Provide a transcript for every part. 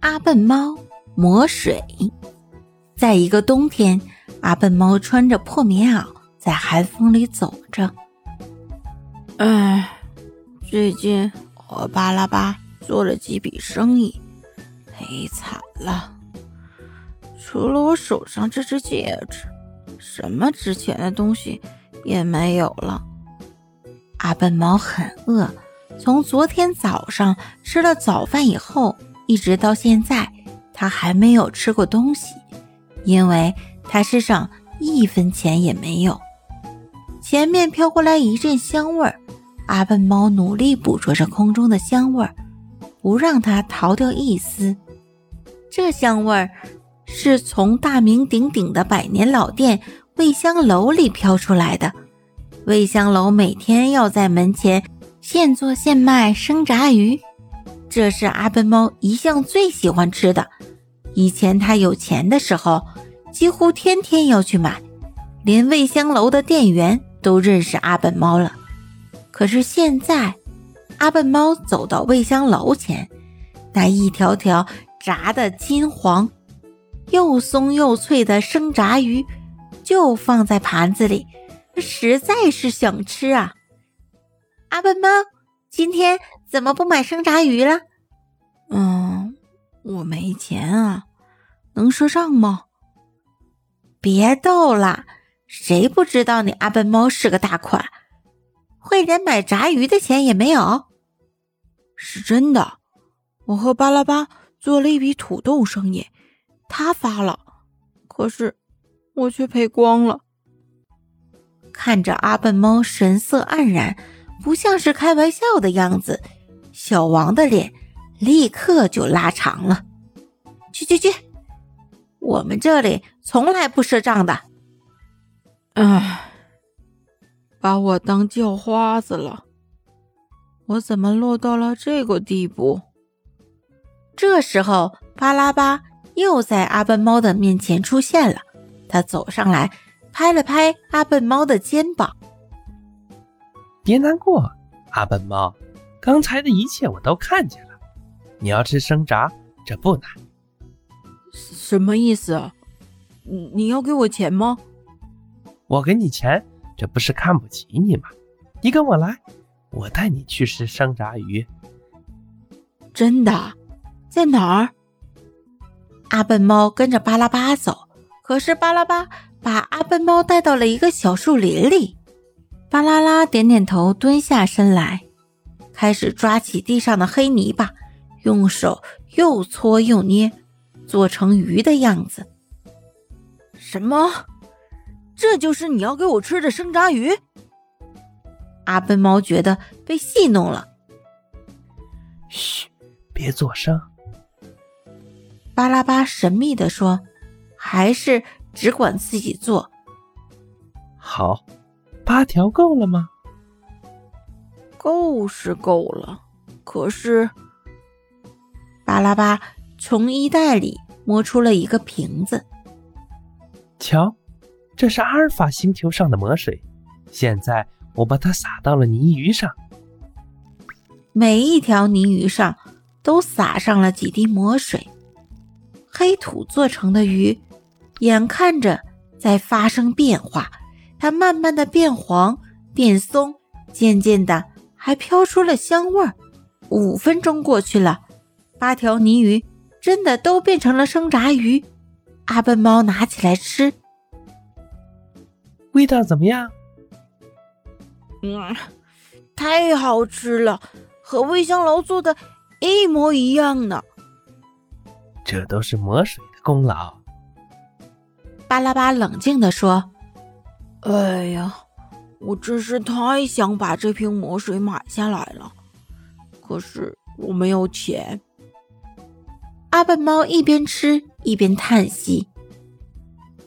阿笨猫魔水。在一个冬天，阿笨猫穿着破棉袄，在寒风里走着。唉，最近我巴拉巴做了几笔生意，赔惨了。除了我手上这只戒指，什么值钱的东西也没有了。阿笨猫很饿，从昨天早上吃了早饭以后，一直到现在，他还没有吃过东西，因为他身上一分钱也没有。前面飘过来一阵香味儿，阿笨猫努力捕捉着空中的香味儿，不让它逃掉一丝。这香味儿是从大名鼎鼎的百年老店味香楼里飘出来的。味香楼每天要在门前现做现卖生炸鱼，这是阿笨猫一向最喜欢吃的。以前他有钱的时候，几乎天天要去买，连味香楼的店员都认识阿笨猫了。可是现在，阿笨猫走到味香楼前，那一条条炸的金黄、又松又脆的生炸鱼就放在盘子里。实在是想吃啊！阿笨猫，今天怎么不买生炸鱼了？嗯，我没钱啊，能赊账吗？别逗了，谁不知道你阿笨猫是个大款，会连买炸鱼的钱也没有？是真的，我和巴拉巴做了一笔土豆生意，他发了，可是我却赔光了。看着阿笨猫神色黯然，不像是开玩笑的样子，小王的脸立刻就拉长了。去去去，我们这里从来不赊账的。唉，把我当叫花子了，我怎么落到了这个地步？这时候，巴拉巴又在阿笨猫的面前出现了，他走上来。拍了拍阿笨猫的肩膀，别难过，阿笨猫，刚才的一切我都看见了。你要吃生炸，这不难。什么意思？你你要给我钱吗？我给你钱，这不是看不起你吗？你跟我来，我带你去吃生炸鱼。真的？在哪儿？阿笨猫跟着巴拉巴走，可是巴拉巴。把阿笨猫带到了一个小树林里，巴拉拉点点头，蹲下身来，开始抓起地上的黑泥巴，用手又搓又捏，做成鱼的样子。什么？这就是你要给我吃的生炸鱼？阿笨猫觉得被戏弄了。嘘，别做声。巴拉巴神秘的说：“还是。”只管自己做。好，八条够了吗？够是够了，可是，巴拉巴从衣袋里摸出了一个瓶子。瞧，这是阿尔法星球上的魔水。现在我把它撒到了泥鱼上。每一条泥鱼上都撒上了几滴魔水。黑土做成的鱼。眼看着在发生变化，它慢慢的变黄、变松，渐渐的还飘出了香味儿。五分钟过去了，八条泥鱼真的都变成了生炸鱼。阿笨猫拿起来吃，味道怎么样？嗯，太好吃了，和味香楼做的一模一样呢。这都是魔水的功劳。巴拉巴冷静地说：“哎呀，我真是太想把这瓶魔水买下来了，可是我没有钱。”阿笨猫一边吃一边叹息：“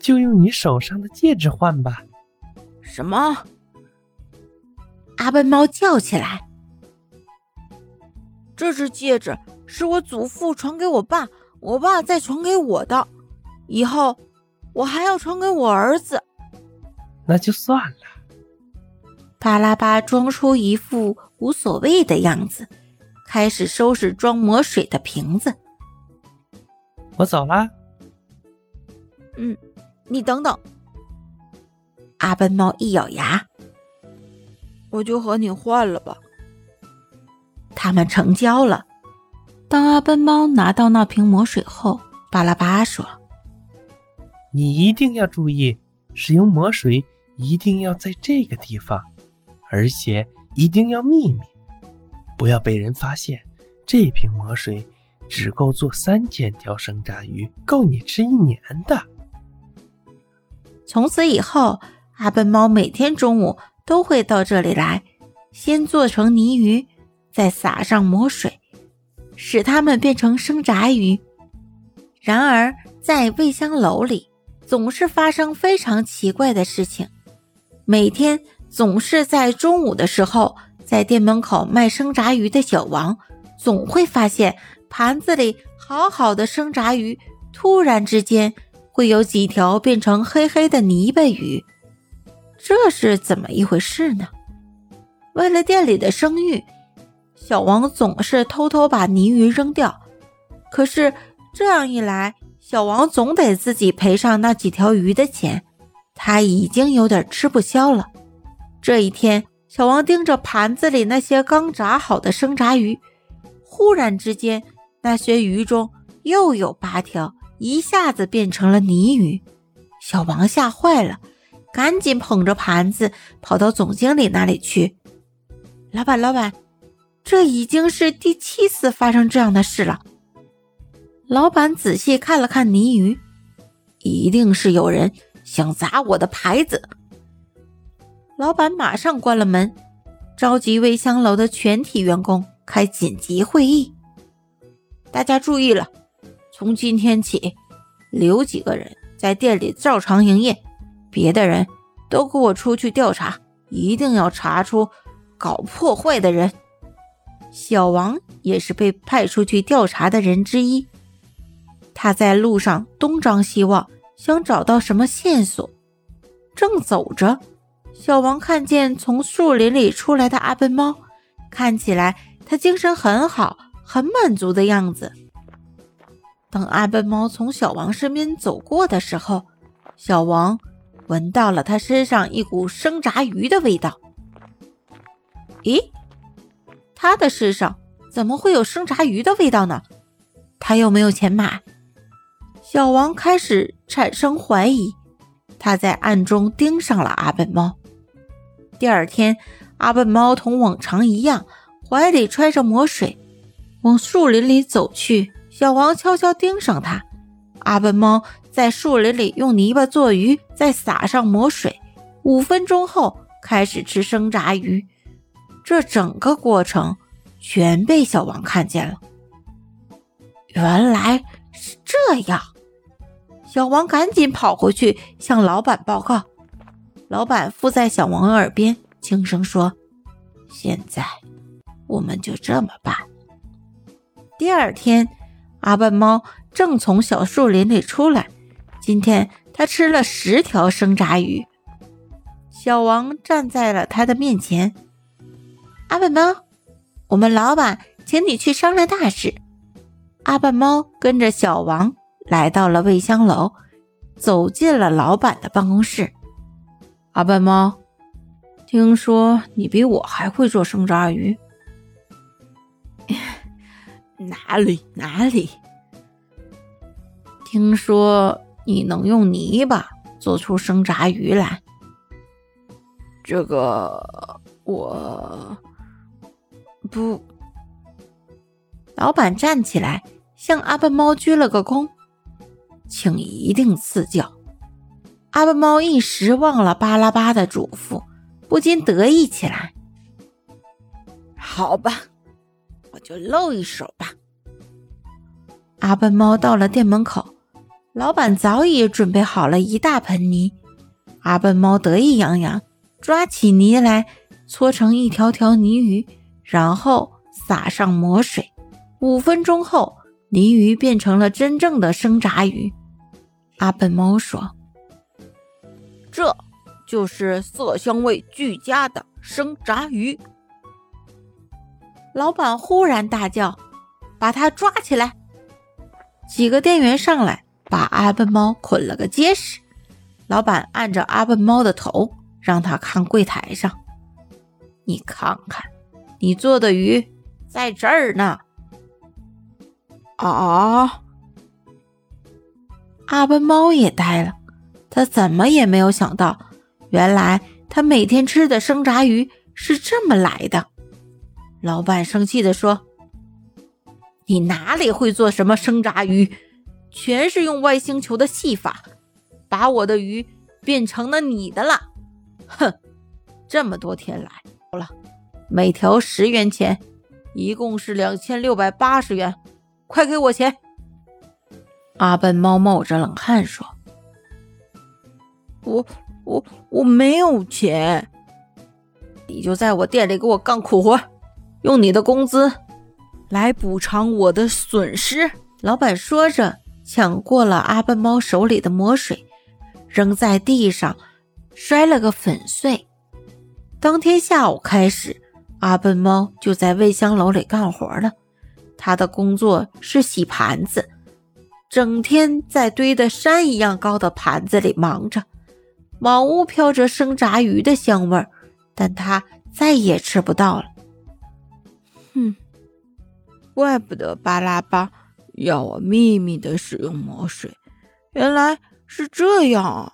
就用你手上的戒指换吧。”什么？阿笨猫叫起来：“这只戒指是我祖父传给我爸，我爸再传给我的，以后……”我还要传给我儿子，那就算了。巴拉巴装出一副无所谓的样子，开始收拾装魔水的瓶子。我走啦。嗯，你等等。阿笨猫一咬牙，我就和你换了吧。他们成交了。当阿笨猫拿到那瓶魔水后，巴拉巴说：“你一定要注意，使用魔水一定要在这个地方，而且一定要秘密，不要被人发现。这瓶魔水只够做三千条生炸鱼，够你吃一年的。”从此以后，阿笨猫每天中午都会到这里来，先做成泥鱼，再撒上魔水。使它们变成生炸鱼。然而，在味香楼里，总是发生非常奇怪的事情。每天总是在中午的时候，在店门口卖生炸鱼的小王，总会发现盘子里好好的生炸鱼，突然之间会有几条变成黑黑的泥巴鱼。这是怎么一回事呢？为了店里的声誉。小王总是偷偷把泥鱼扔掉，可是这样一来，小王总得自己赔上那几条鱼的钱，他已经有点吃不消了。这一天，小王盯着盘子里那些刚炸好的生炸鱼，忽然之间，那些鱼中又有八条一下子变成了泥鱼。小王吓坏了，赶紧捧着盘子跑到总经理那里去：“老板，老板。”这已经是第七次发生这样的事了。老板仔细看了看泥鱼，一定是有人想砸我的牌子。老板马上关了门，召集味香楼的全体员工开紧急会议。大家注意了，从今天起，留几个人在店里照常营业，别的人都给我出去调查，一定要查出搞破坏的人。小王也是被派出去调查的人之一。他在路上东张西望，想找到什么线索。正走着，小王看见从树林里出来的阿笨猫，看起来他精神很好，很满足的样子。等阿笨猫从小王身边走过的时候，小王闻到了他身上一股生炸鱼的味道。咦？他的身上怎么会有生炸鱼的味道呢？他又没有钱买。小王开始产生怀疑，他在暗中盯上了阿笨猫。第二天，阿笨猫同往常一样，怀里揣着魔水，往树林里走去。小王悄悄盯上他。阿笨猫在树林里用泥巴做鱼，再撒上魔水。五分钟后，开始吃生炸鱼。这整个过程全被小王看见了。原来是这样，小王赶紧跑回去向老板报告。老板附在小王耳边轻声说：“现在我们就这么办。”第二天，阿笨猫正从小树林里出来。今天他吃了十条生炸鱼。小王站在了他的面前。阿笨猫，我们老板请你去商量大事。阿笨猫跟着小王来到了味香楼，走进了老板的办公室。阿笨猫，听说你比我还会做生炸鱼？哪里哪里？听说你能用泥巴做出生炸鱼来？这个我。不，老板站起来向阿笨猫鞠了个躬，请一定赐教。阿笨猫一时忘了巴拉巴的嘱咐，不禁得意起来。好吧，我就露一手吧。阿笨猫到了店门口，老板早已准备好了一大盆泥。阿笨猫得意洋洋，抓起泥来，搓成一条条泥鱼。然后撒上魔水，五分钟后，泥鱼变成了真正的生炸鱼。阿笨猫说：“这就是色香味俱佳的生炸鱼。”老板忽然大叫：“把他抓起来！”几个店员上来把阿笨猫捆了个结实。老板按着阿笨猫的头，让他看柜台上。你看看，你做的鱼在这儿呢。啊！阿笨猫也呆了，他怎么也没有想到，原来他每天吃的生炸鱼是这么来的。老板生气地说：“你哪里会做什么生炸鱼？全是用外星球的戏法，把我的鱼变成了你的了。哼，这么多天来，好了，每条十元钱，一共是两千六百八十元，快给我钱！”阿笨猫冒着冷汗说：“我我我没有钱，你就在我店里给我干苦活，用你的工资来补偿我的损失。”老板说着，抢过了阿笨猫手里的魔水，扔在地上，摔了个粉碎。当天下午开始，阿笨猫就在味香楼里干活了。他的工作是洗盘子。整天在堆得山一样高的盘子里忙着，满屋飘着生炸鱼的香味儿，但他再也吃不到了。怪不得巴拉巴要我秘密的使用魔水，原来是这样啊！